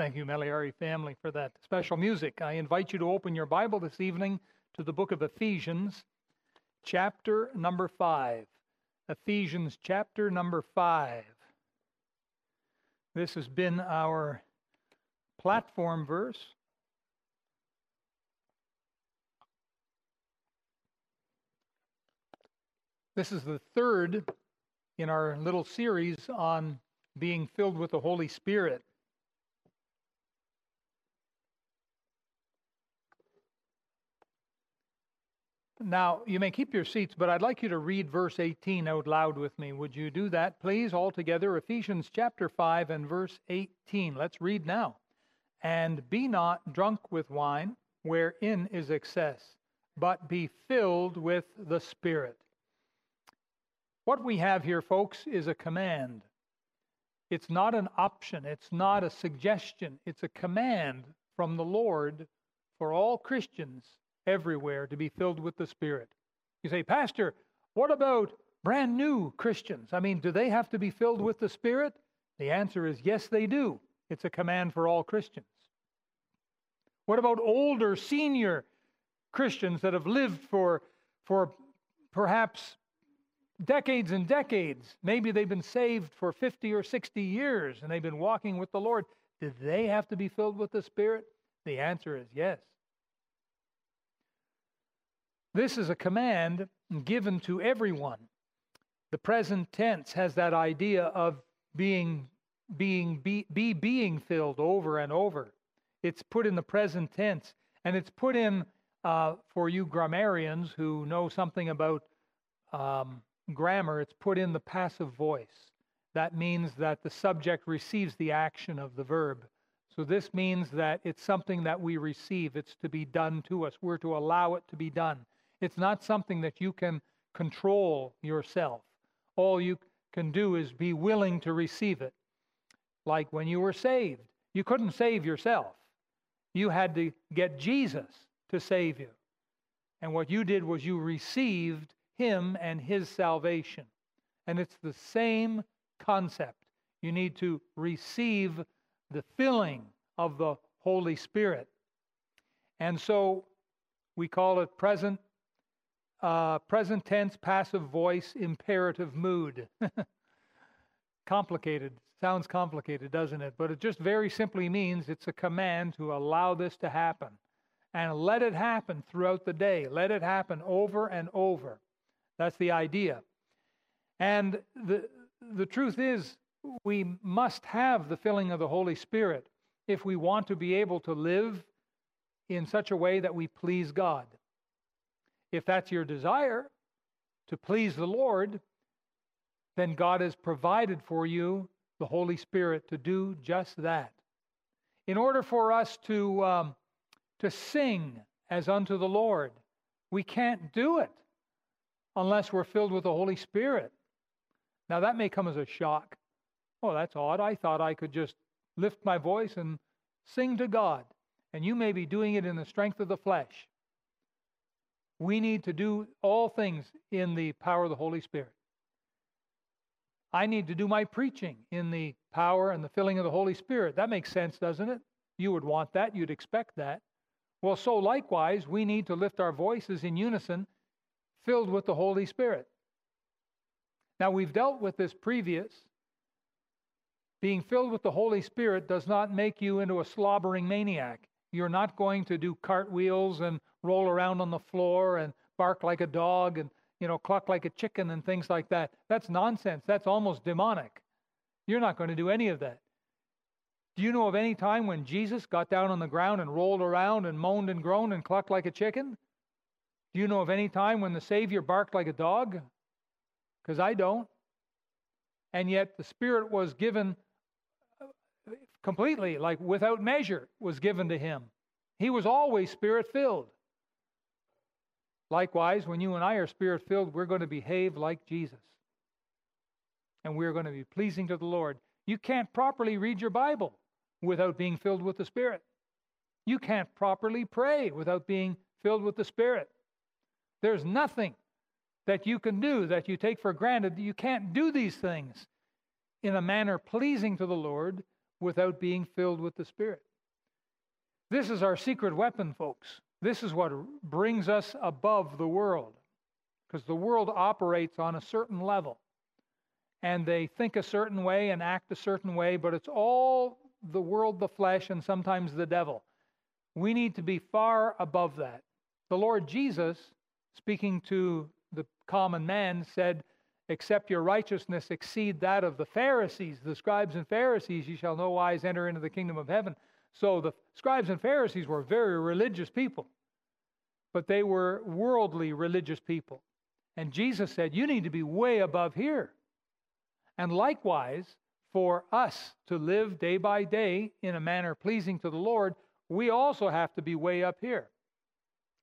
Thank you, Meliari family, for that special music. I invite you to open your Bible this evening to the book of Ephesians, chapter number 5. Ephesians, chapter number 5. This has been our platform verse. This is the third in our little series on being filled with the Holy Spirit. Now, you may keep your seats, but I'd like you to read verse 18 out loud with me. Would you do that, please, all together? Ephesians chapter 5 and verse 18. Let's read now. And be not drunk with wine, wherein is excess, but be filled with the Spirit. What we have here, folks, is a command. It's not an option, it's not a suggestion, it's a command from the Lord for all Christians everywhere to be filled with the Spirit. You say, Pastor, what about brand new Christians? I mean, do they have to be filled with the Spirit? The answer is yes, they do. It's a command for all Christians. What about older, senior Christians that have lived for, for perhaps decades and decades? Maybe they've been saved for 50 or 60 years and they've been walking with the Lord. Do they have to be filled with the Spirit? The answer is yes. This is a command given to everyone. The present tense has that idea of being being be, be being filled over and over. It's put in the present tense, and it's put in uh, for you grammarians who know something about um, grammar. It's put in the passive voice. That means that the subject receives the action of the verb. So this means that it's something that we receive. It's to be done to us. We're to allow it to be done. It's not something that you can control yourself. All you can do is be willing to receive it. Like when you were saved, you couldn't save yourself. You had to get Jesus to save you. And what you did was you received him and his salvation. And it's the same concept. You need to receive the filling of the Holy Spirit. And so we call it present uh, present tense, passive voice, imperative mood. complicated. Sounds complicated, doesn't it? But it just very simply means it's a command to allow this to happen. And let it happen throughout the day. Let it happen over and over. That's the idea. And the, the truth is, we must have the filling of the Holy Spirit if we want to be able to live in such a way that we please God. If that's your desire to please the Lord, then God has provided for you the Holy Spirit to do just that. In order for us to, um, to sing as unto the Lord, we can't do it unless we're filled with the Holy Spirit. Now, that may come as a shock. Oh, that's odd. I thought I could just lift my voice and sing to God. And you may be doing it in the strength of the flesh. We need to do all things in the power of the Holy Spirit. I need to do my preaching in the power and the filling of the Holy Spirit. That makes sense, doesn't it? You would want that, you'd expect that. Well, so likewise, we need to lift our voices in unison, filled with the Holy Spirit. Now, we've dealt with this previous. Being filled with the Holy Spirit does not make you into a slobbering maniac. You're not going to do cartwheels and roll around on the floor and bark like a dog and you know cluck like a chicken and things like that. That's nonsense. That's almost demonic. You're not going to do any of that. Do you know of any time when Jesus got down on the ground and rolled around and moaned and groaned and clucked like a chicken? Do you know of any time when the Savior barked like a dog? Because I don't. And yet the Spirit was given completely, like without measure, was given to him. He was always spirit filled. Likewise, when you and I are spirit filled, we're going to behave like Jesus. And we're going to be pleasing to the Lord. You can't properly read your Bible without being filled with the Spirit. You can't properly pray without being filled with the Spirit. There's nothing that you can do that you take for granted. That you can't do these things in a manner pleasing to the Lord without being filled with the Spirit. This is our secret weapon, folks. This is what brings us above the world because the world operates on a certain level and they think a certain way and act a certain way, but it's all the world, the flesh, and sometimes the devil. We need to be far above that. The Lord Jesus, speaking to the common man, said, Except your righteousness exceed that of the Pharisees, the scribes and Pharisees, ye shall no wise enter into the kingdom of heaven. So the scribes and Pharisees were very religious people, but they were worldly religious people. And Jesus said, You need to be way above here. And likewise, for us to live day by day in a manner pleasing to the Lord, we also have to be way up here.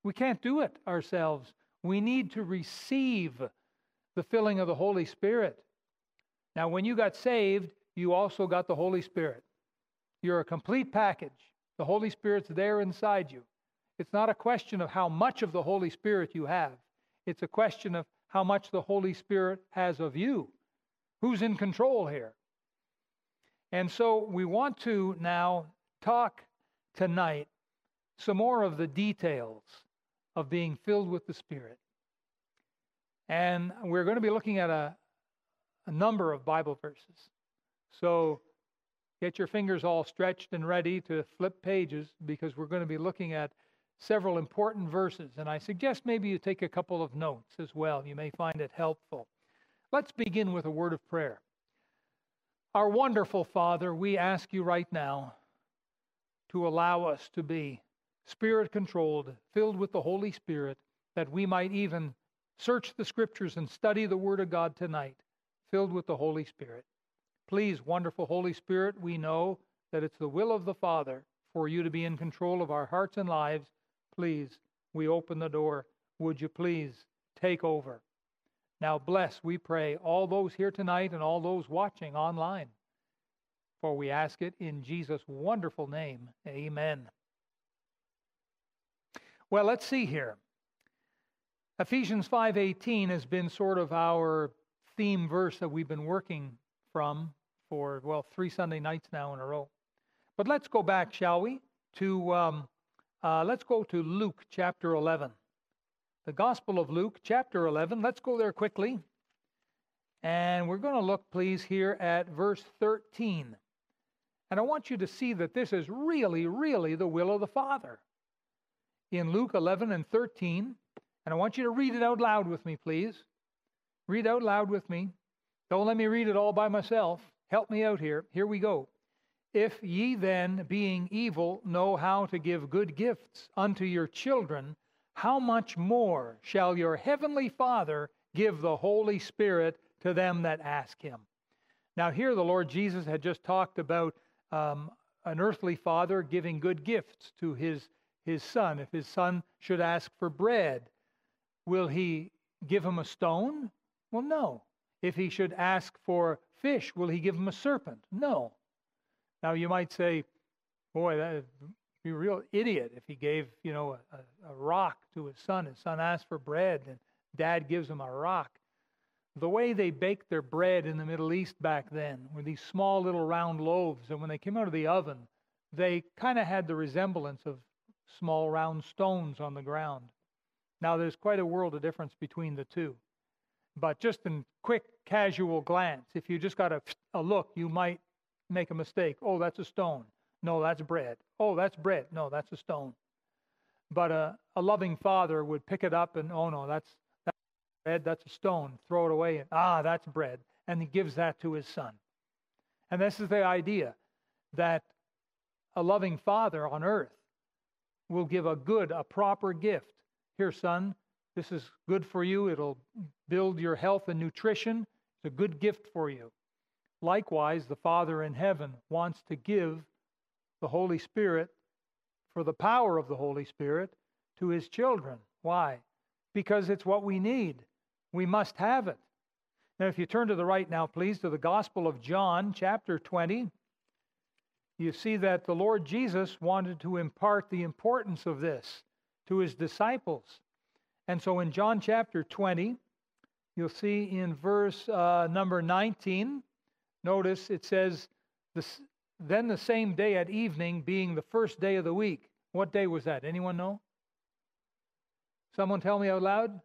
We can't do it ourselves. We need to receive the filling of the Holy Spirit. Now, when you got saved, you also got the Holy Spirit. You're a complete package. The Holy Spirit's there inside you. It's not a question of how much of the Holy Spirit you have, it's a question of how much the Holy Spirit has of you. Who's in control here? And so we want to now talk tonight some more of the details of being filled with the Spirit. And we're going to be looking at a, a number of Bible verses. So get your fingers all stretched and ready to flip pages because we're going to be looking at several important verses. And I suggest maybe you take a couple of notes as well. You may find it helpful. Let's begin with a word of prayer. Our wonderful Father, we ask you right now to allow us to be spirit controlled, filled with the Holy Spirit, that we might even search the scriptures and study the Word of God tonight, filled with the Holy Spirit. Please, wonderful Holy Spirit, we know that it's the will of the Father for you to be in control of our hearts and lives. Please, we open the door. Would you please take over? Now, bless, we pray, all those here tonight and all those watching online. For we ask it in Jesus' wonderful name. Amen. Well, let's see here. Ephesians 5:18 has been sort of our theme verse that we've been working from for well three Sunday nights now in a row. But let's go back, shall we? To um, uh, let's go to Luke chapter 11 the Gospel of Luke, chapter 11. Let's go there quickly. And we're going to look, please, here at verse 13. And I want you to see that this is really, really the will of the Father. In Luke 11 and 13, and I want you to read it out loud with me, please. Read out loud with me. Don't let me read it all by myself. Help me out here. Here we go. If ye then, being evil, know how to give good gifts unto your children, how much more shall your heavenly Father give the Holy Spirit to them that ask him? Now, here the Lord Jesus had just talked about um, an earthly father giving good gifts to his, his son. If his son should ask for bread, will he give him a stone? Well, no. If he should ask for fish, will he give him a serpent? No. Now, you might say, boy, that, be a real idiot if he gave, you know, a, a rock to his son. His son asked for bread, and dad gives him a rock. The way they baked their bread in the Middle East back then were these small little round loaves, and when they came out of the oven, they kind of had the resemblance of small round stones on the ground. Now, there's quite a world of difference between the two. But just in quick, casual glance, if you just got a, a look, you might make a mistake. Oh, that's a stone. No, that's bread. Oh, that's bread. No, that's a stone. But a, a loving father would pick it up and, oh, no, that's, that's bread. That's a stone. Throw it away. And, ah, that's bread. And he gives that to his son. And this is the idea that a loving father on earth will give a good, a proper gift. Here, son, this is good for you. It'll build your health and nutrition. It's a good gift for you. Likewise, the Father in heaven wants to give the Holy Spirit for the power of the Holy Spirit to his children. Why? Because it's what we need. We must have it. Now, if you turn to the right now, please, to the Gospel of John, chapter 20, you see that the Lord Jesus wanted to impart the importance of this to his disciples. And so in John chapter 20, you'll see in verse uh, number 19, notice it says, then the same day at evening, being the first day of the week. What day was that? Anyone know? Someone tell me out loud?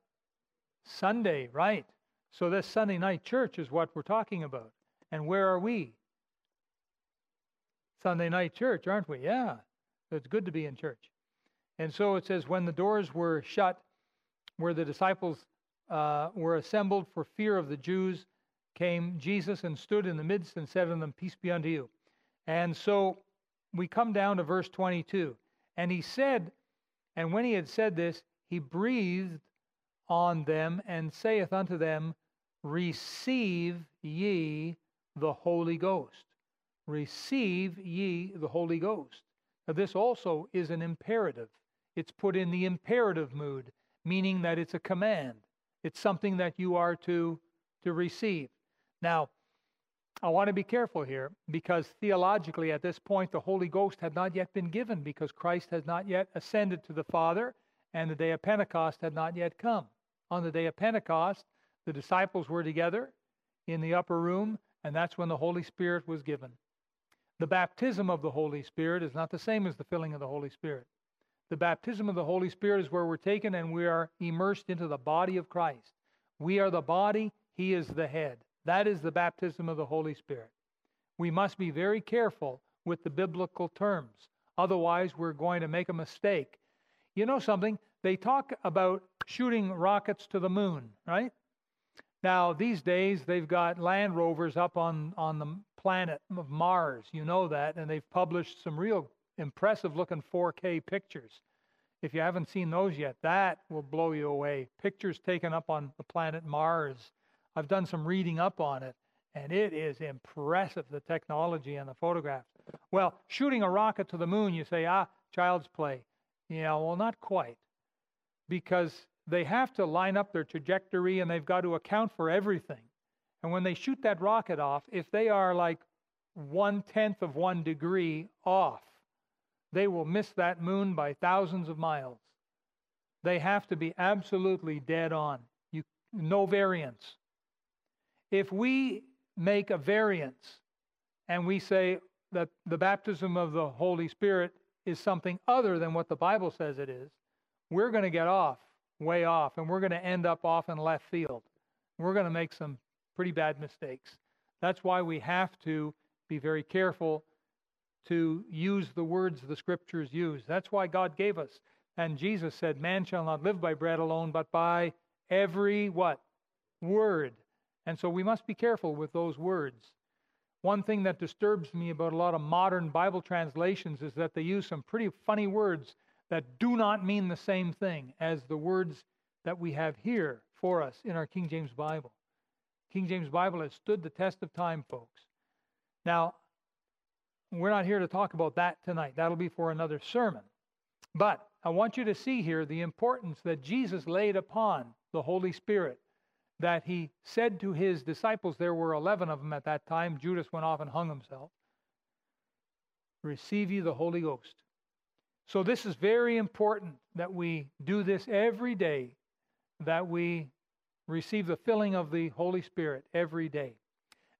Sunday, right. So this Sunday night church is what we're talking about. And where are we? Sunday night church, aren't we? Yeah. It's good to be in church. And so it says, when the doors were shut, where the disciples uh, were assembled for fear of the Jews, came Jesus and stood in the midst and said unto them, Peace be unto you. And so we come down to verse 22. And he said, and when he had said this, he breathed on them and saith unto them, Receive ye the Holy Ghost. Receive ye the Holy Ghost. Now, this also is an imperative. It's put in the imperative mood, meaning that it's a command. It's something that you are to, to receive. Now, I want to be careful here because theologically, at this point, the Holy Ghost had not yet been given because Christ has not yet ascended to the Father and the day of Pentecost had not yet come. On the day of Pentecost, the disciples were together in the upper room, and that's when the Holy Spirit was given. The baptism of the Holy Spirit is not the same as the filling of the Holy Spirit. The baptism of the Holy Spirit is where we're taken and we are immersed into the body of Christ. We are the body, He is the head. That is the baptism of the Holy Spirit. We must be very careful with the biblical terms. Otherwise, we're going to make a mistake. You know something? They talk about shooting rockets to the moon, right? Now, these days, they've got land rovers up on, on the planet of Mars. You know that. And they've published some real impressive looking 4K pictures. If you haven't seen those yet, that will blow you away. Pictures taken up on the planet Mars I've done some reading up on it, and it is impressive the technology and the photographs. Well, shooting a rocket to the moon, you say, ah, child's play. Yeah, well, not quite, because they have to line up their trajectory and they've got to account for everything. And when they shoot that rocket off, if they are like one tenth of one degree off, they will miss that moon by thousands of miles. They have to be absolutely dead on. You, no variance if we make a variance and we say that the baptism of the Holy Spirit is something other than what the Bible says it is, we're going to get off, way off, and we're going to end up off in left field. We're going to make some pretty bad mistakes. That's why we have to be very careful to use the words the scriptures use. That's why God gave us. And Jesus said, Man shall not live by bread alone, but by every what? Word and so we must be careful with those words. One thing that disturbs me about a lot of modern Bible translations is that they use some pretty funny words that do not mean the same thing as the words that we have here for us in our King James Bible. King James Bible has stood the test of time, folks. Now, we're not here to talk about that tonight. That'll be for another sermon. But I want you to see here the importance that Jesus laid upon the Holy Spirit that he said to his disciples, there were 11 of them at that time. Judas went off and hung himself. Receive ye the Holy Ghost. So, this is very important that we do this every day, that we receive the filling of the Holy Spirit every day.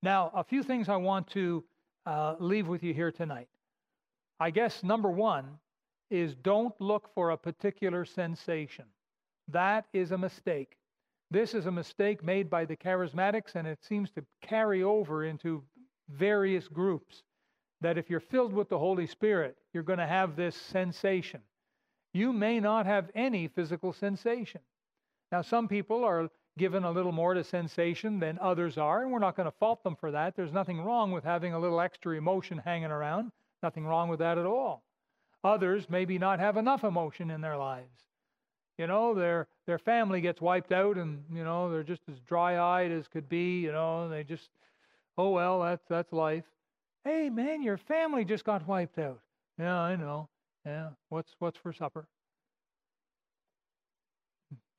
Now, a few things I want to uh, leave with you here tonight. I guess number one is don't look for a particular sensation. That is a mistake. This is a mistake made by the charismatics, and it seems to carry over into various groups. That if you're filled with the Holy Spirit, you're going to have this sensation. You may not have any physical sensation. Now, some people are given a little more to sensation than others are, and we're not going to fault them for that. There's nothing wrong with having a little extra emotion hanging around, nothing wrong with that at all. Others maybe not have enough emotion in their lives. You know, their their family gets wiped out, and you know they're just as dry-eyed as could be. You know, they just, oh well, that's that's life. Hey man, your family just got wiped out. Yeah, I know. Yeah, what's what's for supper?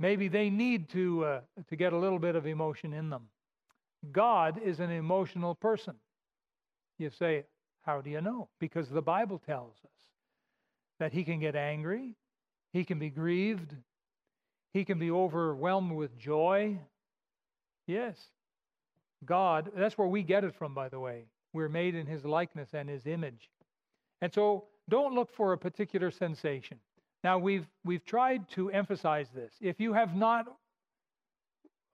Maybe they need to uh, to get a little bit of emotion in them. God is an emotional person. You say, how do you know? Because the Bible tells us that he can get angry, he can be grieved. He can be overwhelmed with joy. Yes. God, that's where we get it from, by the way. We're made in his likeness and his image. And so don't look for a particular sensation. Now, we've, we've tried to emphasize this. If you have not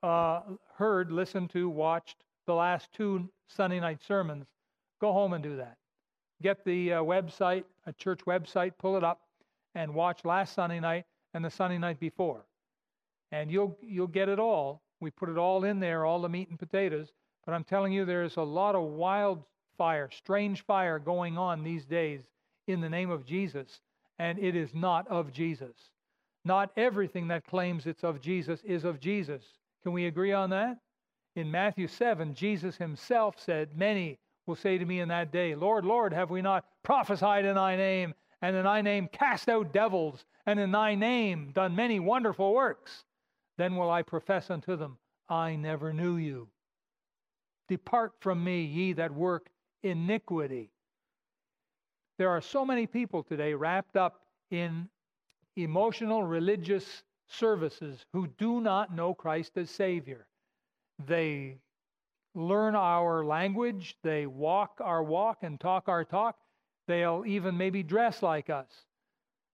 uh, heard, listened to, watched the last two Sunday night sermons, go home and do that. Get the uh, website, a church website, pull it up, and watch last Sunday night and the Sunday night before. And you'll, you'll get it all. We put it all in there, all the meat and potatoes. But I'm telling you, there's a lot of wildfire, strange fire going on these days in the name of Jesus, and it is not of Jesus. Not everything that claims it's of Jesus is of Jesus. Can we agree on that? In Matthew 7, Jesus himself said, Many will say to me in that day, Lord, Lord, have we not prophesied in thy name, and in thy name cast out devils, and in thy name done many wonderful works? Then will I profess unto them, I never knew you. Depart from me, ye that work iniquity. There are so many people today wrapped up in emotional religious services who do not know Christ as Savior. They learn our language, they walk our walk and talk our talk, they'll even maybe dress like us,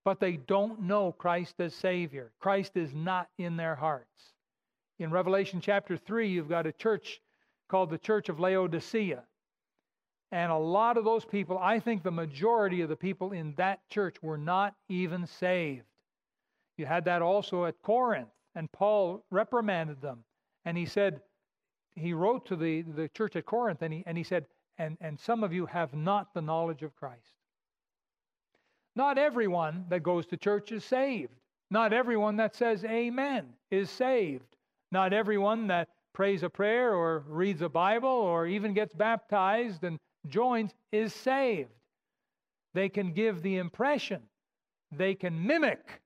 but they don't know Christ as Savior. Christ is not in their hearts. In Revelation chapter 3, you've got a church called the Church of Laodicea. And a lot of those people, I think the majority of the people in that church were not even saved. You had that also at Corinth, and Paul reprimanded them. And he said, he wrote to the, the church at Corinth, and he, and he said, and, and some of you have not the knowledge of Christ. Not everyone that goes to church is saved. Not everyone that says amen is saved. Not everyone that prays a prayer or reads a Bible or even gets baptized and joins is saved. They can give the impression, they can mimic.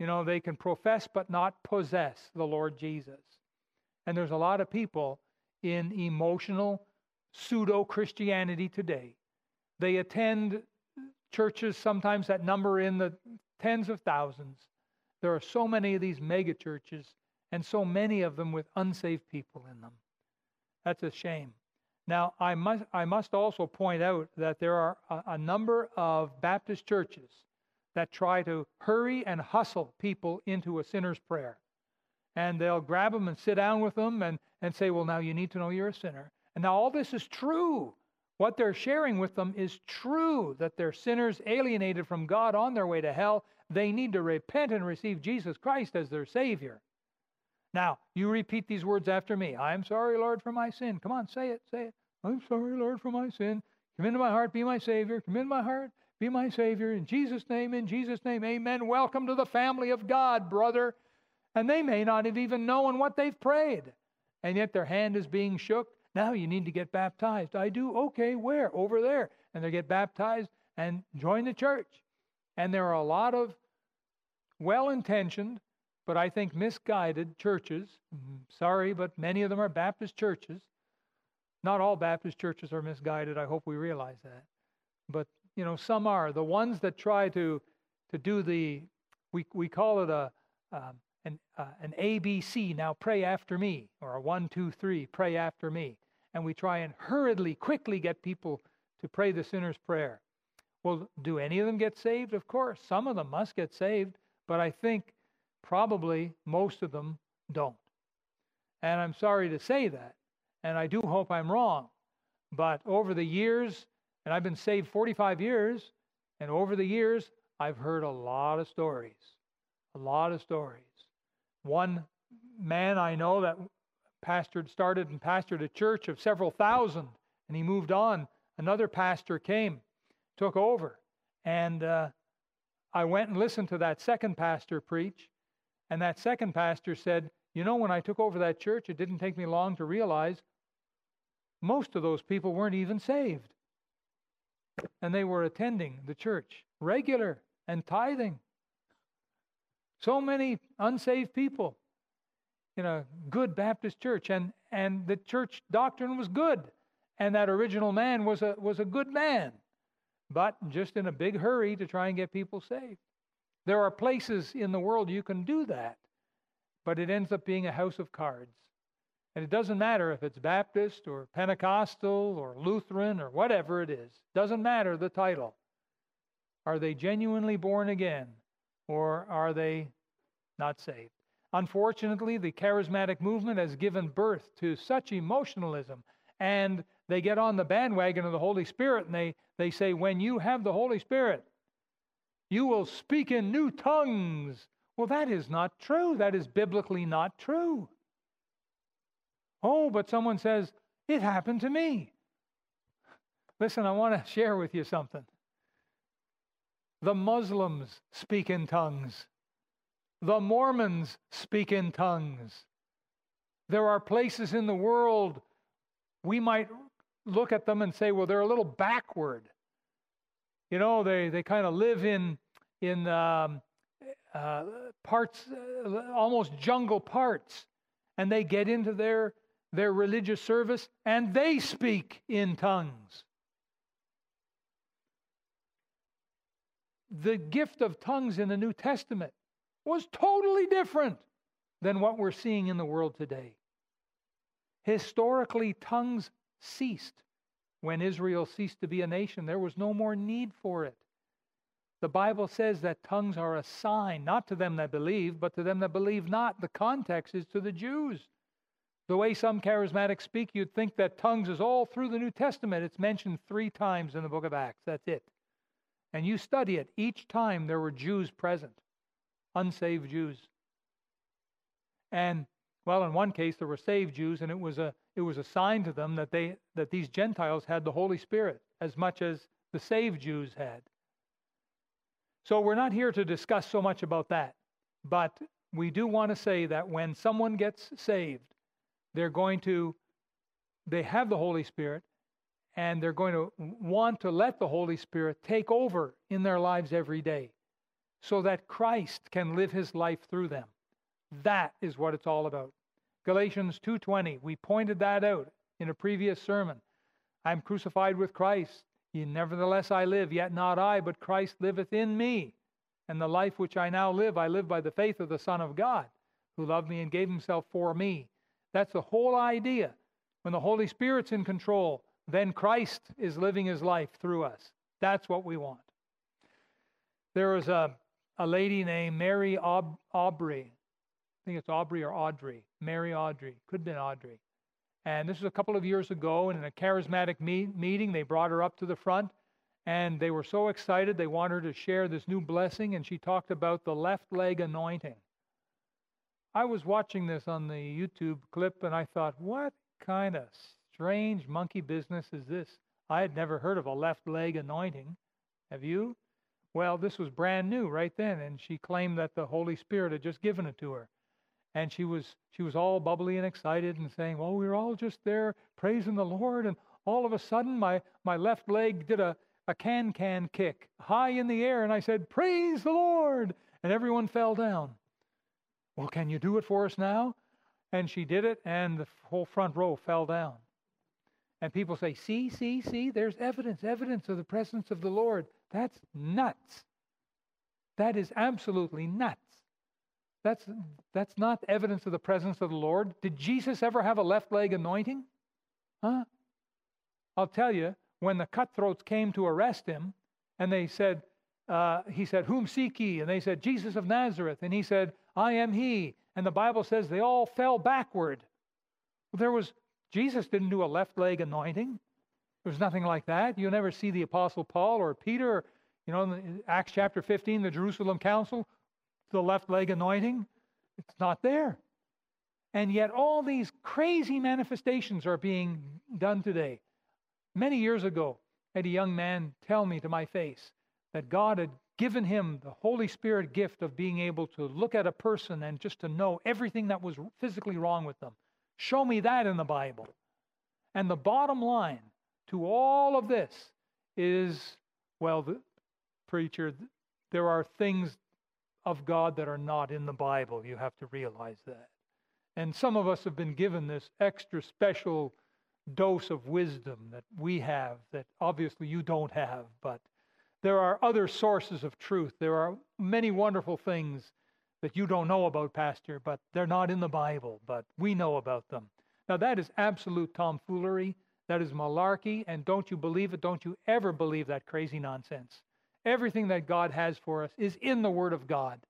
You know, they can profess but not possess the Lord Jesus. And there's a lot of people in emotional pseudo Christianity today. They attend churches sometimes that number in the tens of thousands. There are so many of these mega churches and so many of them with unsaved people in them. That's a shame. Now, I must, I must also point out that there are a, a number of Baptist churches that try to hurry and hustle people into a sinner's prayer. And they'll grab them and sit down with them and, and say, Well, now you need to know you're a sinner. And now all this is true. What they're sharing with them is true that they're sinners alienated from God on their way to hell. They need to repent and receive Jesus Christ as their Savior. Now, you repeat these words after me. I'm sorry, Lord, for my sin. Come on, say it, say it. I'm sorry, Lord, for my sin. Come into my heart, be my Savior. Come into my heart, be my Savior. In Jesus' name, in Jesus' name, amen. Welcome to the family of God, brother. And they may not have even known what they've prayed. And yet their hand is being shook. Now you need to get baptized. I do. Okay, where? Over there. And they get baptized and join the church. And there are a lot of well intentioned, but I think misguided churches. Mm-hmm. Sorry, but many of them are Baptist churches. Not all Baptist churches are misguided. I hope we realize that. But, you know, some are. The ones that try to, to do the, we, we call it a, um, an, uh, an ABC, now pray after me, or a one, two, three, pray after me. And we try and hurriedly, quickly get people to pray the sinner's prayer. Well, do any of them get saved? Of course. Some of them must get saved, but I think Probably most of them don't. And I'm sorry to say that. And I do hope I'm wrong. But over the years, and I've been saved 45 years, and over the years, I've heard a lot of stories. A lot of stories. One man I know that pastored, started and pastored a church of several thousand, and he moved on. Another pastor came, took over, and uh, I went and listened to that second pastor preach, and that second pastor said, You know, when I took over that church, it didn't take me long to realize most of those people weren't even saved. And they were attending the church regular and tithing. So many unsaved people in a good Baptist church, and, and the church doctrine was good. And that original man was a, was a good man, but just in a big hurry to try and get people saved. There are places in the world you can do that, but it ends up being a house of cards. And it doesn't matter if it's Baptist or Pentecostal or Lutheran or whatever it is. Doesn't matter the title. Are they genuinely born again or are they not saved? Unfortunately, the charismatic movement has given birth to such emotionalism and they get on the bandwagon of the Holy Spirit and they, they say, when you have the Holy Spirit, you will speak in new tongues. Well, that is not true. That is biblically not true. Oh, but someone says, it happened to me. Listen, I want to share with you something. The Muslims speak in tongues. The Mormons speak in tongues. There are places in the world we might look at them and say, well, they're a little backward. You know, they, they kind of live in, in um, uh, parts, uh, almost jungle parts, and they get into their, their religious service and they speak in tongues. The gift of tongues in the New Testament was totally different than what we're seeing in the world today. Historically, tongues ceased when Israel ceased to be a nation. There was no more need for it. The Bible says that tongues are a sign, not to them that believe, but to them that believe not. The context is to the Jews. The way some charismatics speak, you'd think that tongues is all through the New Testament. It's mentioned three times in the book of Acts. That's it. And you study it, each time there were Jews present, unsaved Jews. And well, in one case there were saved Jews, and it was a it was a sign to them that they that these Gentiles had the Holy Spirit as much as the saved Jews had. So we're not here to discuss so much about that, but we do want to say that when someone gets saved, they're going to they have the Holy Spirit and they're going to want to let the Holy Spirit take over in their lives every day so that Christ can live his life through them. That is what it's all about. Galatians 2:20, we pointed that out in a previous sermon. I'm crucified with Christ. Yet nevertheless I live, yet not I, but Christ liveth in me. And the life which I now live, I live by the faith of the Son of God, who loved me and gave himself for me. That's the whole idea. When the Holy Spirit's in control, then Christ is living his life through us. That's what we want. There was a, a lady named Mary Aub- Aubrey. I think it's Aubrey or Audrey. Mary Audrey. Could have been Audrey. And this was a couple of years ago, and in a charismatic meet- meeting, they brought her up to the front, and they were so excited they wanted her to share this new blessing, and she talked about the left leg anointing. I was watching this on the YouTube clip, and I thought, what kind of strange monkey business is this? I had never heard of a left leg anointing. Have you? Well, this was brand new right then, and she claimed that the Holy Spirit had just given it to her. And she was she was all bubbly and excited and saying, Well, we were all just there praising the Lord, and all of a sudden my, my left leg did a, a can can kick high in the air, and I said, Praise the Lord! And everyone fell down. Well, can you do it for us now? And she did it, and the whole front row fell down. And people say, see, see, see, there's evidence, evidence of the presence of the Lord. That's nuts. That is absolutely nuts. That's, that's not evidence of the presence of the Lord. Did Jesus ever have a left leg anointing? Huh? I'll tell you, when the cutthroats came to arrest him, and they said, uh, he said, Whom seek ye? And they said, Jesus of Nazareth. And he said, I am he. And the Bible says they all fell backward. There was Jesus didn't do a left leg anointing. There was nothing like that. You'll never see the Apostle Paul or Peter, you know, Acts chapter 15, the Jerusalem Council, the left leg anointing. It's not there. And yet, all these crazy manifestations are being done today. Many years ago, I had a young man tell me to my face that God had given him the Holy Spirit gift of being able to look at a person and just to know everything that was physically wrong with them. Show me that in the Bible. And the bottom line to all of this is well, the preacher, there are things of God that are not in the Bible. You have to realize that. And some of us have been given this extra special dose of wisdom that we have that obviously you don't have, but there are other sources of truth. There are many wonderful things that you don't know about, Pastor, but they're not in the Bible, but we know about them. Now, that is absolute tomfoolery. That is malarkey. And don't you believe it? Don't you ever believe that crazy nonsense. Everything that God has for us is in the Word of God.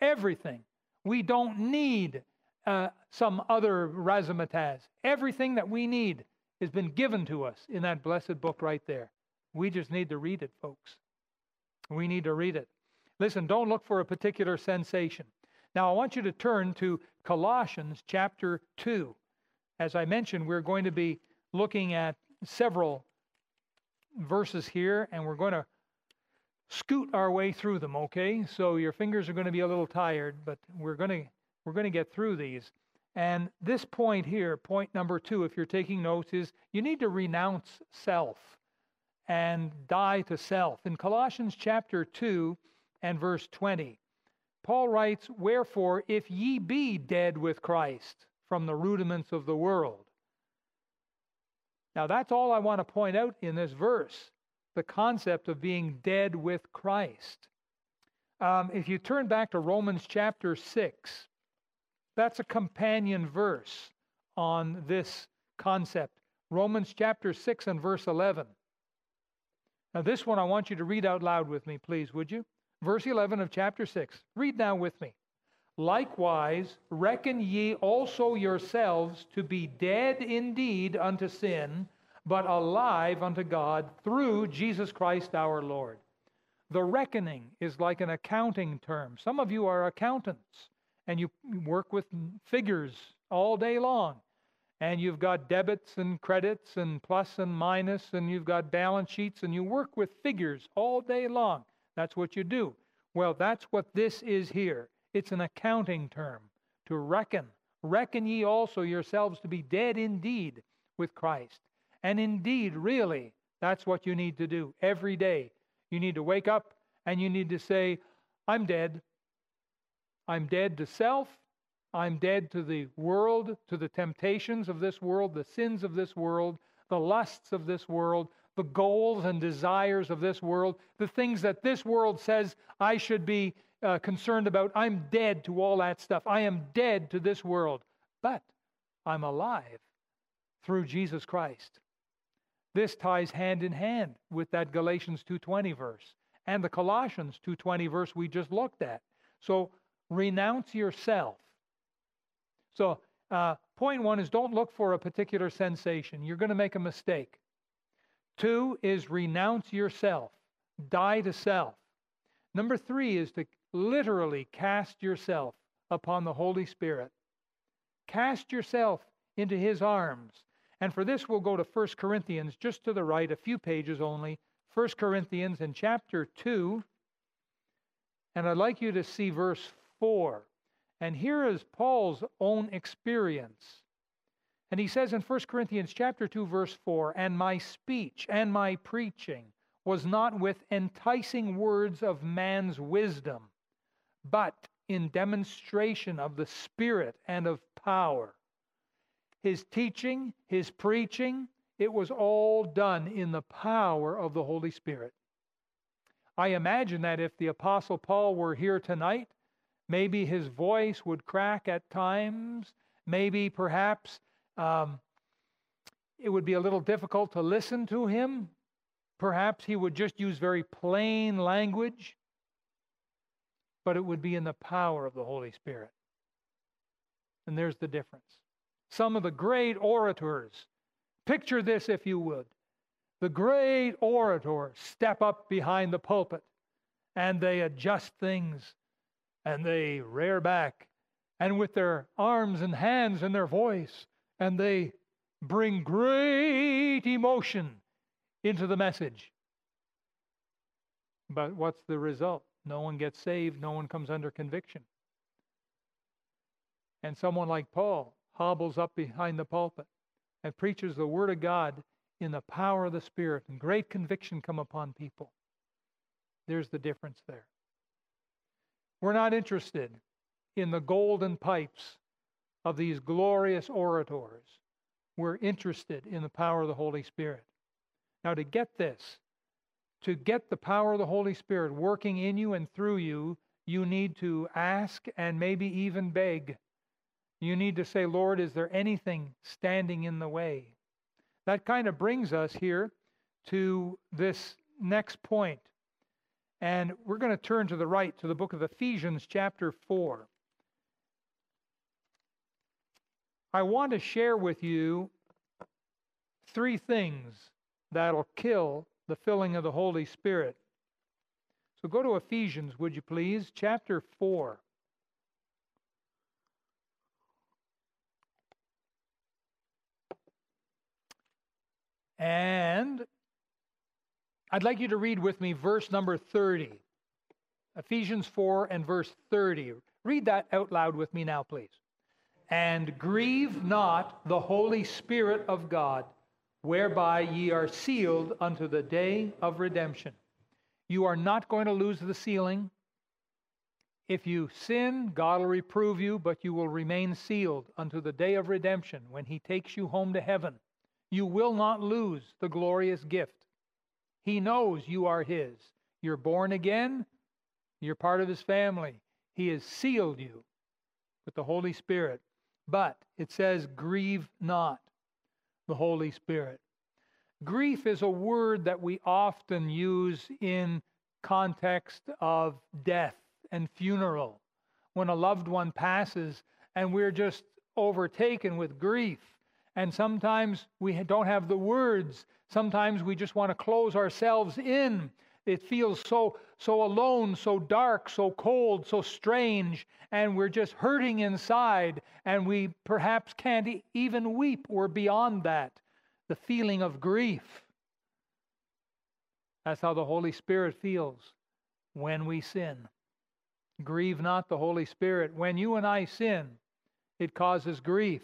Everything. We don't need uh, some other razzmatazz. Everything that we need has been given to us in that blessed book right there. We just need to read it, folks. We need to read it. Listen, don't look for a particular sensation. Now, I want you to turn to Colossians chapter 2. As I mentioned, we're going to be looking at several verses here, and we're going to scoot our way through them, okay? So your fingers are going to be a little tired, but we're going to we're going to get through these. And this point here, point number 2 if you're taking notes is you need to renounce self and die to self. In Colossians chapter 2 and verse 20, Paul writes, "Wherefore if ye be dead with Christ from the rudiments of the world." Now that's all I want to point out in this verse the concept of being dead with Christ. Um, if you turn back to Romans chapter 6, that's a companion verse on this concept. Romans chapter 6 and verse 11. Now, this one I want you to read out loud with me, please, would you? Verse 11 of chapter 6. Read now with me. Likewise, reckon ye also yourselves to be dead indeed unto sin but alive unto God through Jesus Christ our Lord. The reckoning is like an accounting term. Some of you are accountants and you work with figures all day long. And you've got debits and credits and plus and minus, and you've got balance sheets, and you work with figures all day long. That's what you do. Well, that's what this is here. It's an accounting term to reckon. Reckon ye also yourselves to be dead indeed with Christ. And indeed, really, that's what you need to do every day. You need to wake up and you need to say, I'm dead. I'm dead to self. I'm dead to the world, to the temptations of this world, the sins of this world, the lusts of this world, the goals and desires of this world, the things that this world says I should be uh, concerned about. I'm dead to all that stuff. I am dead to this world, but I'm alive through Jesus Christ. This ties hand in hand with that Galatians 2:20 verse and the Colossians 2:20 verse we just looked at. So renounce yourself. So uh, point one is don't look for a particular sensation. You're going to make a mistake. Two is renounce yourself. Die to self. Number three is to literally cast yourself upon the Holy Spirit. Cast yourself into His arms and for this, we'll go to 1 Corinthians, just to the right, a few pages only. 1 Corinthians in chapter 2. And I'd like you to see verse 4. And here is Paul's own experience. And he says in 1 Corinthians chapter 2 verse 4, "And my speech and my preaching was not with enticing words of man's wisdom, but in demonstration of the Spirit and of power, his teaching, his preaching, it was all done in the power of the Holy Spirit. I imagine that if the Apostle Paul were here tonight, maybe his voice would crack at times. Maybe perhaps um, it would be a little difficult to listen to him. Perhaps he would just use very plain language, but it would be in the power of the Holy Spirit. And there's the difference some of the great orators. Picture this, if you would. The great orators step up behind the pulpit and they adjust things and they rear back and with their arms and hands and their voice and they bring great emotion into the message. But what's the result? No one gets saved, no one comes under conviction. And someone like Paul, hobbles up behind the pulpit and preaches the Word of God in the power of the Spirit, and great conviction come upon people. There's the difference there. We're not interested in the golden pipes of these glorious orators. We're interested in the power of the Holy Spirit. Now, to get this, to get the power of the Holy Spirit working in you and through you, you need to ask and maybe even beg You need to say, Lord, is there anything standing in the way? That kind of brings us here to this next point. And we're going to turn to the right to the book of Ephesians, chapter 4. I want to share with you three things that'll kill the filling of the Holy Spirit. So go to Ephesians, would you please, chapter 4. And I'd like you to read with me verse number 30. Ephesians 4 and verse 30. Read that out loud with me now, please. And grieve not the Holy Spirit of God, whereby ye are sealed unto the day of redemption. You are not going to lose the sealing. If you sin, God will reprove you, but you will remain sealed unto the day of redemption when He takes you home to heaven. You will not lose the glorious gift. He knows you are His. You're born again, you're part of His family. He has sealed you with the Holy Spirit. But it says, grieve not the Holy Spirit. Grief is a word that we often use in context of death and funeral. When a loved one passes and we're just overtaken with grief, and sometimes we don't have the words. Sometimes we just want to close ourselves in. It feels so so alone, so dark, so cold, so strange, and we're just hurting inside, and we perhaps can't even weep. We're beyond that. The feeling of grief. That's how the Holy Spirit feels when we sin. Grieve not the Holy Spirit. When you and I sin, it causes grief.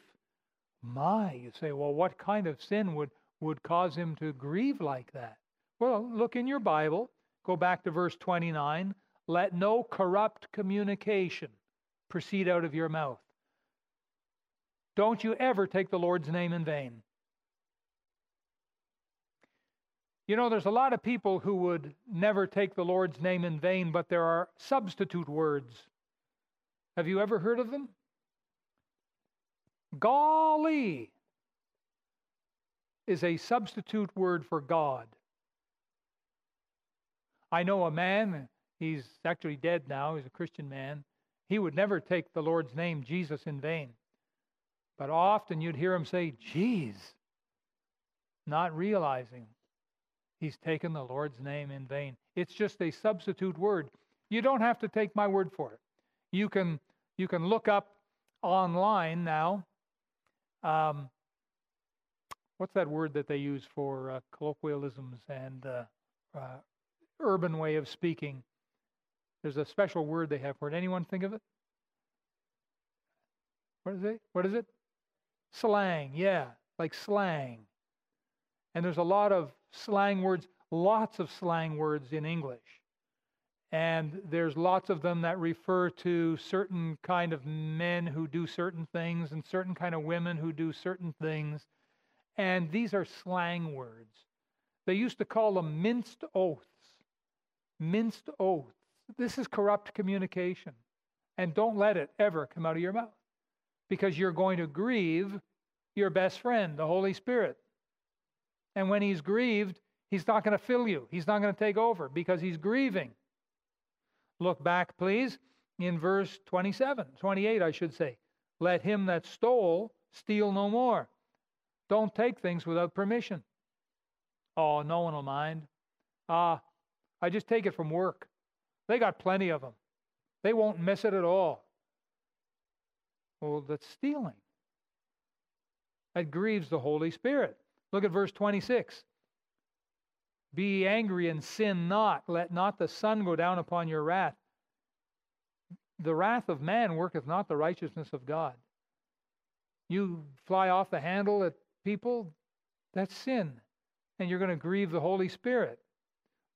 My, you say, well, what kind of sin would, would cause him to grieve like that? Well, look in your Bible, go back to verse 29. Let no corrupt communication proceed out of your mouth. Don't you ever take the Lord's name in vain. You know, there's a lot of people who would never take the Lord's name in vain, but there are substitute words. Have you ever heard of them? Golly is a substitute word for God. I know a man, he's actually dead now, he's a Christian man. He would never take the Lord's name, Jesus, in vain. But often you'd hear him say, Geez, not realizing he's taken the Lord's name in vain. It's just a substitute word. You don't have to take my word for it. You can you can look up online now um, what's that word that they use for uh, colloquialisms and uh, uh, urban way of speaking? There's a special word they have for it. Anyone think of it? What is it? What is it? Slang. Yeah, like slang. And there's a lot of slang words, lots of slang words in English and there's lots of them that refer to certain kind of men who do certain things and certain kind of women who do certain things. And these are slang words. They used to call them minced oaths. Minced oaths. This is corrupt communication. And don't let it ever come out of your mouth. Because you're going to grieve your best friend the holy spirit. And when he's grieved he's not going to fill you. He's not going to take over because he's grieving Look back, please, in verse 27, 28, I should say. Let him that stole steal no more. Don't take things without permission. Oh, no one will mind. Ah, uh, I just take it from work. They got plenty of them. They won't miss it at all. Well, that's stealing. That grieves the Holy Spirit. Look at verse 26. Be angry and sin not. Let not the sun go down upon your wrath. The wrath of man worketh not the righteousness of God. You fly off the handle at people, that's sin. And you're going to grieve the Holy Spirit.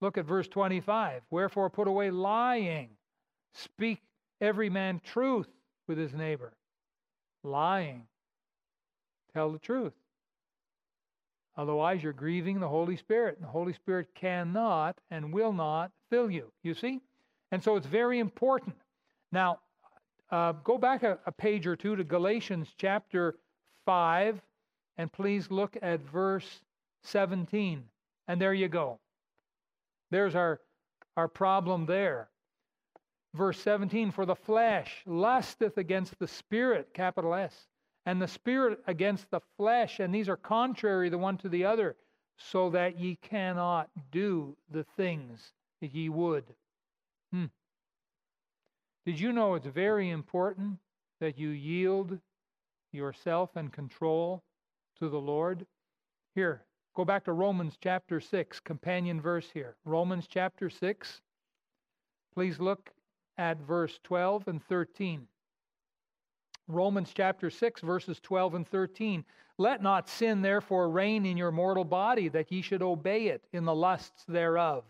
Look at verse 25. Wherefore put away lying. Speak every man truth with his neighbor. Lying. Tell the truth. Otherwise, you're grieving the Holy Spirit, and the Holy Spirit cannot and will not fill you. You see? And so it's very important. Now, Uh, go back a, a page or two to Galatians chapter 5, and please look at verse 17. And there you go. There's our, our problem there. Verse 17 For the flesh lusteth against the spirit, capital S, and the spirit against the flesh, and these are contrary the one to the other, so that ye cannot do the things that ye would. Hmm. Did you know it's very important that you yield yourself and control to the Lord? Here, go back to Romans chapter 6, companion verse here. Romans chapter 6. Please look at verse 12 and 13. Romans chapter 6, verses 12 and 13. Let not sin therefore reign in your mortal body, that ye should obey it in the lusts thereof.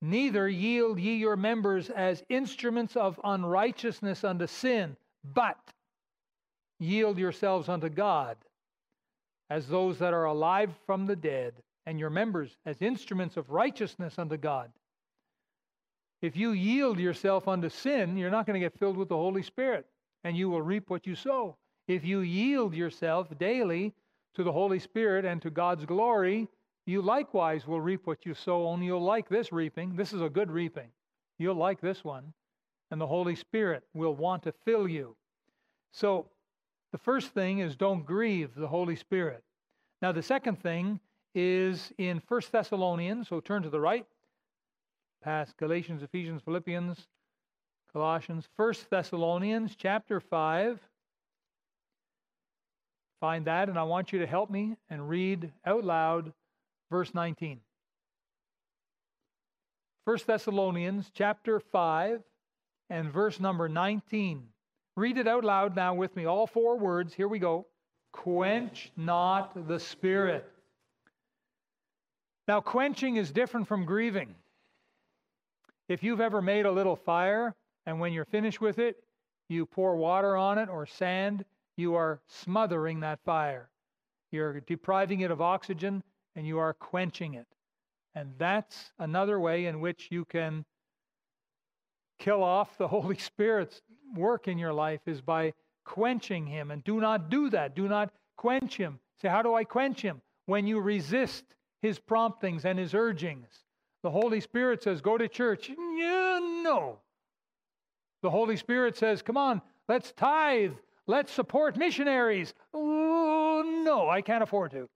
Neither yield ye your members as instruments of unrighteousness unto sin, but yield yourselves unto God as those that are alive from the dead, and your members as instruments of righteousness unto God. If you yield yourself unto sin, you're not going to get filled with the Holy Spirit, and you will reap what you sow. If you yield yourself daily to the Holy Spirit and to God's glory, you likewise will reap what you sow, only you'll like this reaping. This is a good reaping. You'll like this one. And the Holy Spirit will want to fill you. So, the first thing is don't grieve the Holy Spirit. Now, the second thing is in 1 Thessalonians, so turn to the right, past Galatians, Ephesians, Philippians, Colossians, 1 Thessalonians chapter 5. Find that, and I want you to help me and read out loud verse 19. 1 Thessalonians chapter 5 and verse number 19. Read it out loud now with me, all four words. Here we go. Quench not the spirit. Now, quenching is different from grieving. If you've ever made a little fire and when you're finished with it, you pour water on it or sand, you are smothering that fire. You're depriving it of oxygen and you are quenching it. And that's another way in which you can kill off the Holy Spirit's work in your life is by quenching him. And do not do that. Do not quench him. Say, how do I quench him? When you resist his promptings and his urgings. The Holy Spirit says, go to church. Yeah, no. The Holy Spirit says, come on, let's tithe. Let's support missionaries. Oh, no, I can't afford to.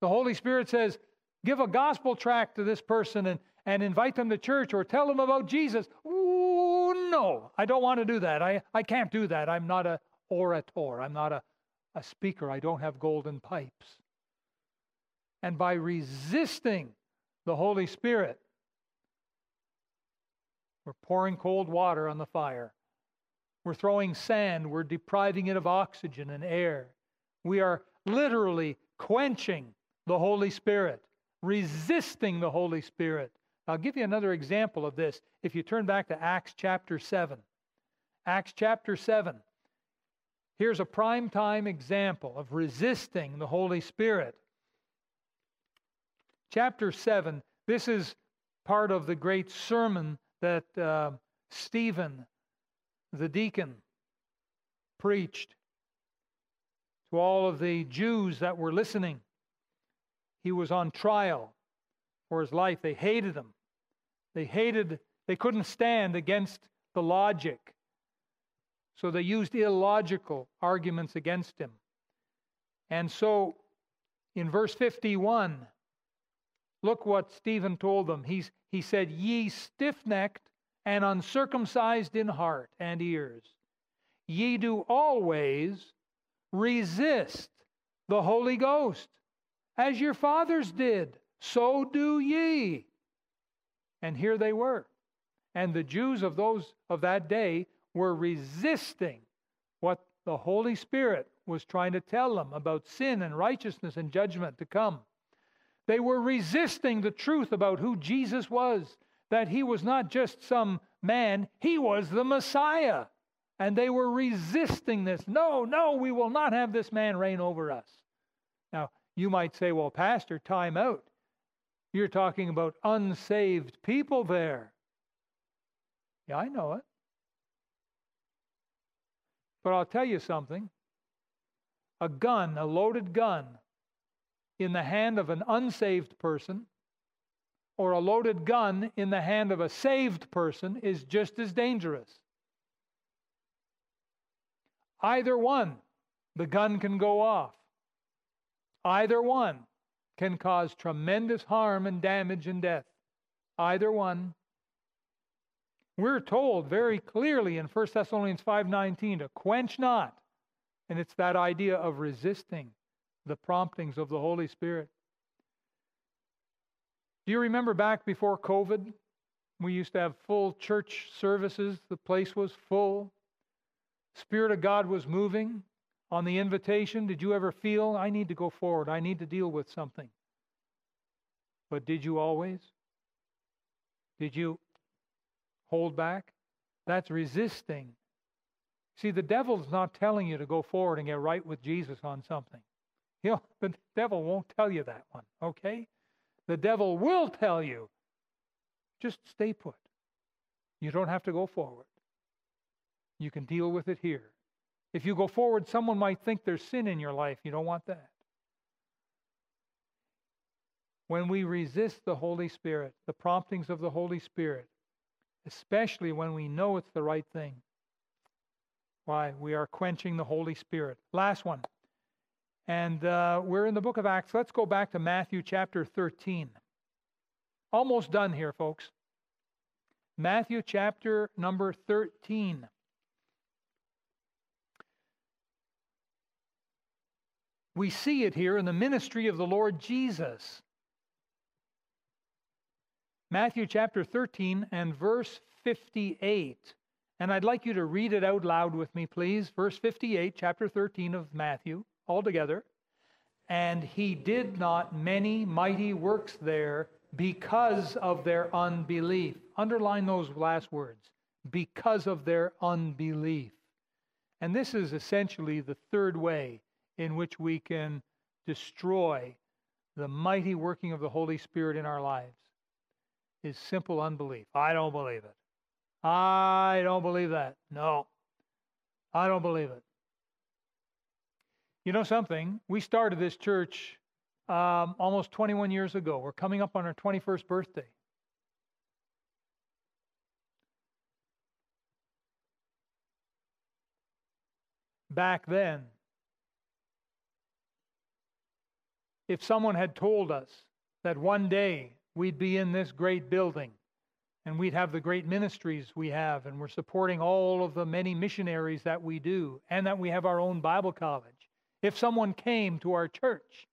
The Holy Spirit says, give a gospel tract to this person and, and invite them to church or tell them about Jesus. Ooh, no, I don't want to do that. I, I can't do that. I'm not a orator. I'm not a, a speaker. I don't have golden pipes. And by resisting the Holy Spirit, we're pouring cold water on the fire. We're throwing sand. We're depriving it of oxygen and air. We are literally quenching the Holy Spirit, resisting the Holy Spirit. I'll give you another example of this if you turn back to Acts chapter 7. Acts chapter 7. Here's a prime time example of resisting the Holy Spirit. Chapter 7, this is part of the great sermon that uh, Stephen, the deacon, preached to all of the Jews that were listening. He was on trial for his life. They hated him. They hated, they couldn't stand against the logic. So they used illogical arguments against him. And so in verse 51, look what Stephen told them. He's, he said, Ye stiff necked and uncircumcised in heart and ears, ye do always resist the Holy Ghost as your fathers did, so do ye. And here they were. And the Jews of those of that day were resisting what the Holy Spirit was trying to tell them about sin and righteousness and judgment to come. They were resisting the truth about who Jesus was, that he was not just some man, he was the Messiah. And they were resisting this. No, no, we will not have this man reign over us. Now, you might say, well, Pastor, time out. You're talking about unsaved people there. Yeah, I know it. But I'll tell you something a gun, a loaded gun, in the hand of an unsaved person or a loaded gun in the hand of a saved person is just as dangerous. Either one, the gun can go off. Either one can cause tremendous harm and damage and death. Either one. We're told very clearly in 1 Thessalonians 5:19 to quench not and it's that idea of resisting the promptings of the Holy Spirit. Do you remember back before COVID? We used to have full church services, the place was full. Spirit of God was moving on the invitation. Did you ever feel, I need to go forward, I need to deal with something? But did you always? Did you hold back? That's resisting See, the devil's not telling you to go forward and get right with Jesus on something. You know, the devil won't tell you that one, okay? The devil will tell you, just stay put. You don't have to go forward. You can deal with it here. If you go forward, someone might think there's sin in your life. You don't want that. When we resist the Holy Spirit, the promptings of the Holy Spirit, especially when we know it's the right thing, why? We are quenching the Holy Spirit. Last one. And uh, we're in the book of Acts. Let's go back to Matthew chapter 13. Almost done here, folks. Matthew chapter number 13. We see it here in the ministry of the Lord Jesus. Matthew chapter 13 and verse 58. And I'd like you to read it out loud with me, please. Verse 58, chapter 13 of Matthew, all together. And he did not many mighty works there because of their unbelief. Underline those last words because of their unbelief. And this is essentially the third way in which we can destroy the mighty working of the Holy Spirit in our lives is simple unbelief. I don't believe it. I don't believe that. No, I don't believe it. You know something? We started this church um, almost 21 years ago. We're coming up on our 21st birthday. Back then, if someone had told us that one day we'd be in this great building and we'd have the great ministries we have, and we're supporting all of the many missionaries that we do, and that we have our own Bible college. If someone came to our church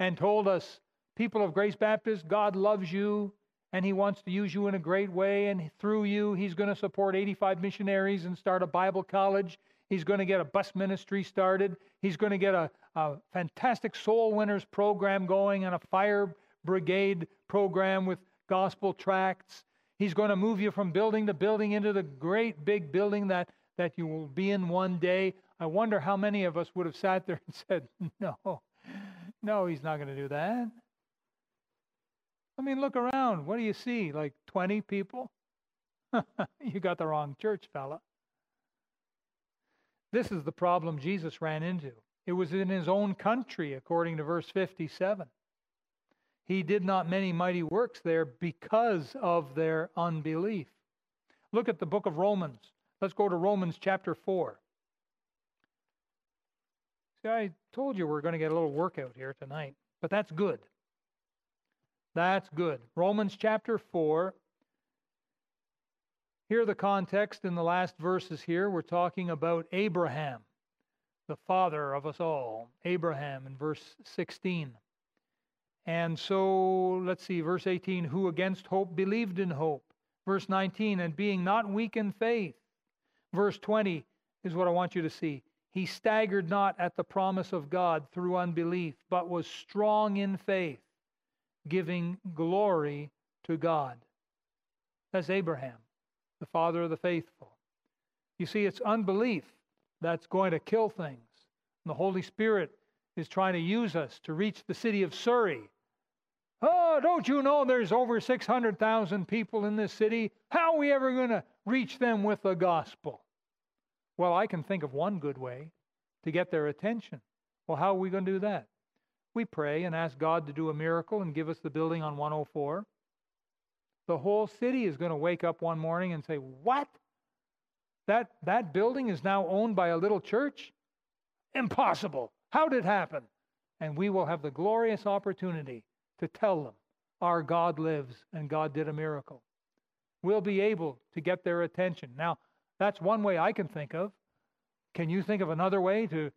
and told us, people of Grace Baptist, God loves you and He wants to use you in a great way, and through you, He's going to support 85 missionaries and start a Bible college. He's going to get a bus ministry started. He's going to get a, a fantastic soul winners program going and a fire brigade program with gospel tracts He's going to move you from building to building into the great big building that, that you will be in one day. I wonder how many of us would have sat there and said, No, no, he's not going to do that. I mean, look around. What do you see? Like 20 people? you got the wrong church, fella. This is the problem Jesus ran into. It was in his own country, according to verse 57 he did not many mighty works there because of their unbelief. Look at the book of Romans. Let's go to Romans chapter 4. I told you we're going to get a little workout here tonight, but that's good. That's good. Romans chapter 4. Here, the context in the last verses here, we're talking about Abraham, the father of us all. Abraham in verse 16. And so, let's see, verse 18, who against hope believed in hope. Verse 19, and being not weak in faith. Verse 20 is what I want you to see. He staggered not at the promise of God through unbelief, but was strong in faith, giving glory to God. That's Abraham, the father of the faithful. You see, it's unbelief that's going to kill things. And the Holy Spirit is trying to use us to reach the city of Surrey Oh, don't you know there's over 600,000 people in this city? How are we ever going to reach them with the gospel? Well, I can think of one good way to get their attention. Well, how are we going to do that? We pray and ask God to do a miracle and give us the building on 104. The whole city is going to wake up one morning and say, What? That, that building is now owned by a little church? Impossible. How did it happen? And we will have the glorious opportunity to tell them our God lives and God did a miracle. We'll be able to get their attention. Now, that's one way I can think of. Can you think of another way to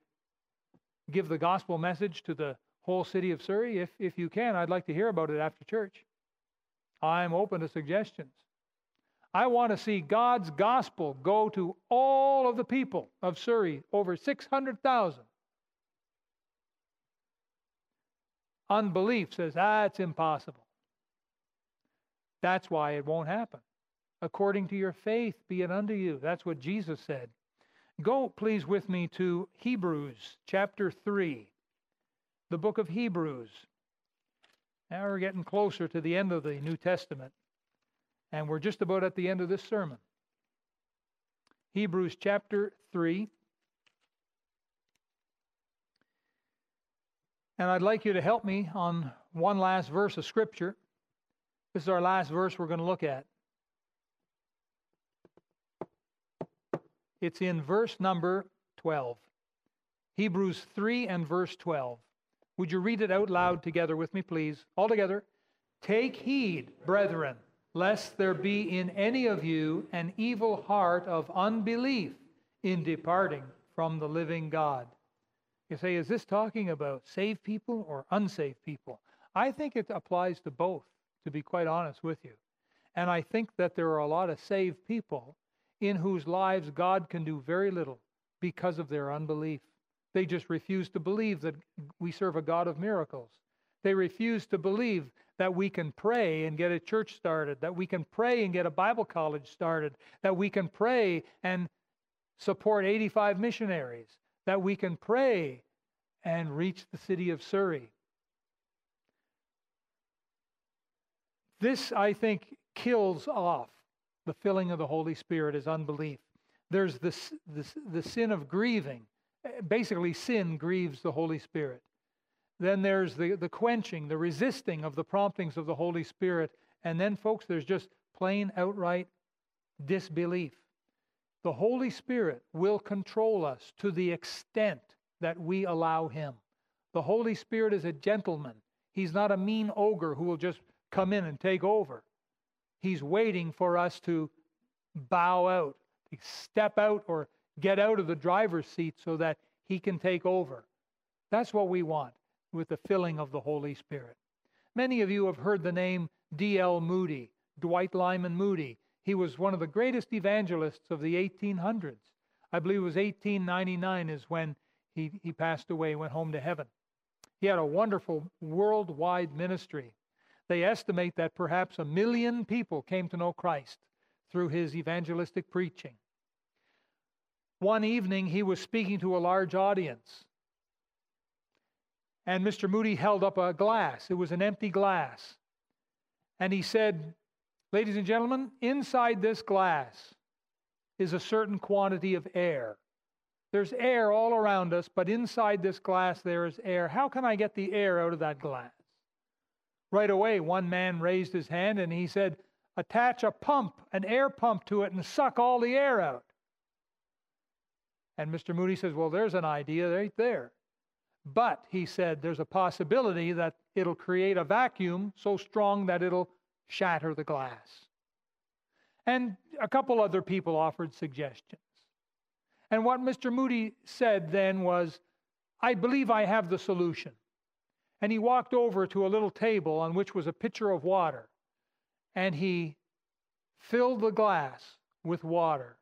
give the gospel message to the whole city of Surrey? If, if you can, I'd like to hear about it after church. I'm open to suggestions. I want to see God's gospel go to all of the people of Surrey, over 600,000. Unbelief says, ah, it's impossible. That's why it won't happen. According to your faith, be it unto you. That's what Jesus said. Go, please, with me to Hebrews chapter 3, the book of Hebrews. Now we're getting closer to the end of the New Testament, and we're just about at the end of this sermon. Hebrews chapter 3. And I'd like you to help me on one last verse of Scripture. This is our last verse we're going to look at. It's in verse number 12. Hebrews 3 and verse 12. Would you read it out loud together with me, please? All together. Take heed, brethren, lest there be in any of you an evil heart of unbelief in departing from the living God. You say, is this talking about saved people or unsaved people? I think it applies to both, to be quite honest with you. And I think that there are a lot of saved people in whose lives God can do very little because of their unbelief. They just refuse to believe that we serve a God of miracles. They refuse to believe that we can pray and get a church started, that we can pray and get a Bible college started, that we can pray and support 85 missionaries, that we can pray and reach the city of Surrey. This, I think, kills off the filling of the Holy Spirit is unbelief. There's this, this, the sin of grieving. Eh, basically, sin grieves the Holy Spirit. Then there's the, the quenching, the resisting of the promptings of the Holy Spirit. And then, folks, there's just plain outright disbelief. The Holy Spirit will control us to the extent that we allow Him. The Holy Spirit is a gentleman. He's not a mean ogre who will just come in and take over. He's waiting for us to bow out, step out or get out of the driver's seat so that He can take over. That's what we want with the filling of the Holy Spirit. Many of you have heard the name D.L. Moody, Dwight Lyman Moody. He was one of the greatest evangelists of the 1800s. I believe it was 1899 is when he, he passed away, went home to heaven. He had a wonderful worldwide ministry. They estimate that perhaps a million people came to know Christ through his evangelistic preaching. One evening, he was speaking to a large audience. And Mr. Moody held up a glass. It was an empty glass. And he said, Ladies and gentlemen, inside this glass is a certain quantity of air. There's air all around us, but inside this glass there is air. How can I get the air out of that glass? Right away, one man raised his hand and he said, Attach a pump, an air pump to it, and suck all the air out. And Mr. Moody says, Well, there's an idea right there. But, he said, there's a possibility that it'll create a vacuum so strong that it'll shatter the glass. And a couple other people offered suggestions. And what Mr. Moody said then was, I believe I have the solution. And he walked over to a little table on which was a pitcher of water. And he filled the glass with water.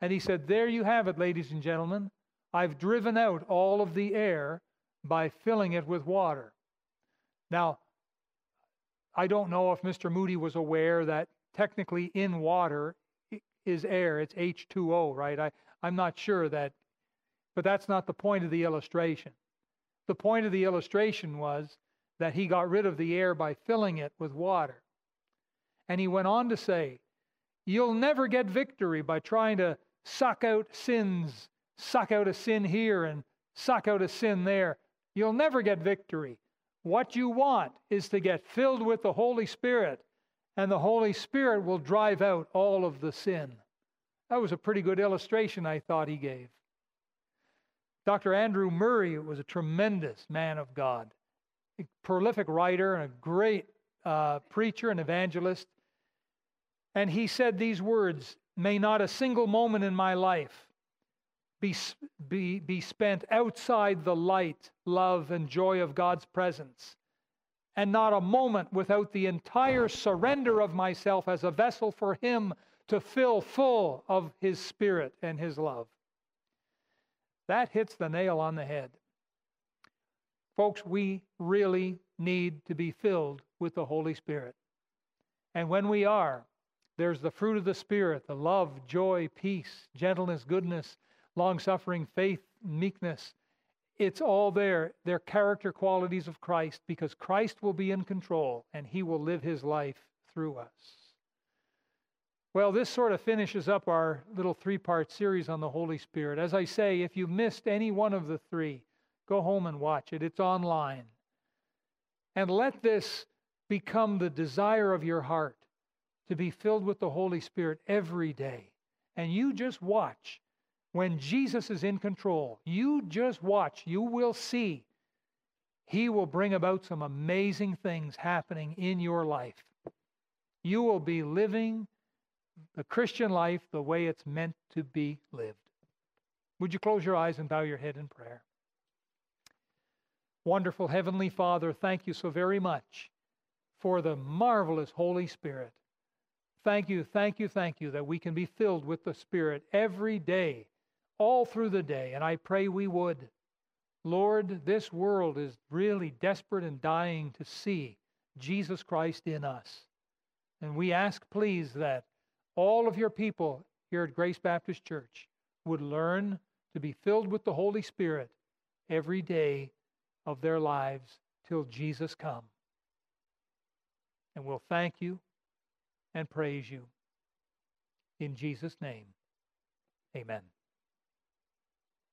And he said, There you have it, ladies and gentlemen. I've driven out all of the air by filling it with water. Now, I don't know if Mr. Moody was aware that technically in water is air. It's H2O, right? I, I'm not sure that, but that's not the point of the illustration. The point of the illustration was that he got rid of the air by filling it with water. And he went on to say, You'll never get victory by trying to suck out sins, suck out a sin here and suck out a sin there. You'll never get victory. What you want is to get filled with the Holy Spirit, and the Holy Spirit will drive out all of the sin. That was a pretty good illustration, I thought he gave. Dr. Andrew Murray was a tremendous man of God, a prolific writer and a great uh, preacher and evangelist. And he said these words May not a single moment in my life be, be, be spent outside the light, love, and joy of God's presence, and not a moment without the entire surrender of myself as a vessel for Him to fill full of His Spirit and His love. That hits the nail on the head. Folks, we really need to be filled with the Holy Spirit. And when we are, there's the fruit of the Spirit the love, joy, peace, gentleness, goodness, long suffering, faith, meekness. It's all there. They're character qualities of Christ because Christ will be in control and he will live his life through us. Well, this sort of finishes up our little three part series on the Holy Spirit. As I say, if you missed any one of the three, go home and watch it. It's online. And let this become the desire of your heart to be filled with the Holy Spirit every day. And you just watch when Jesus is in control. You just watch. You will see. He will bring about some amazing things happening in your life. You will be living the Christian life the way it's meant to be lived. Would you close your eyes and bow your head in prayer? Wonderful Heavenly Father, thank you so very much for the marvelous Holy Spirit. Thank you, thank you, thank you that we can be filled with the Spirit every day, all through the day, and I pray we would. Lord, this world is really desperate and dying to see Jesus Christ in us. And we ask, please, that all of your people here at Grace Baptist Church would learn to be filled with the Holy Spirit every day of their lives till Jesus come. And we'll thank you and praise you. In Jesus' name, amen.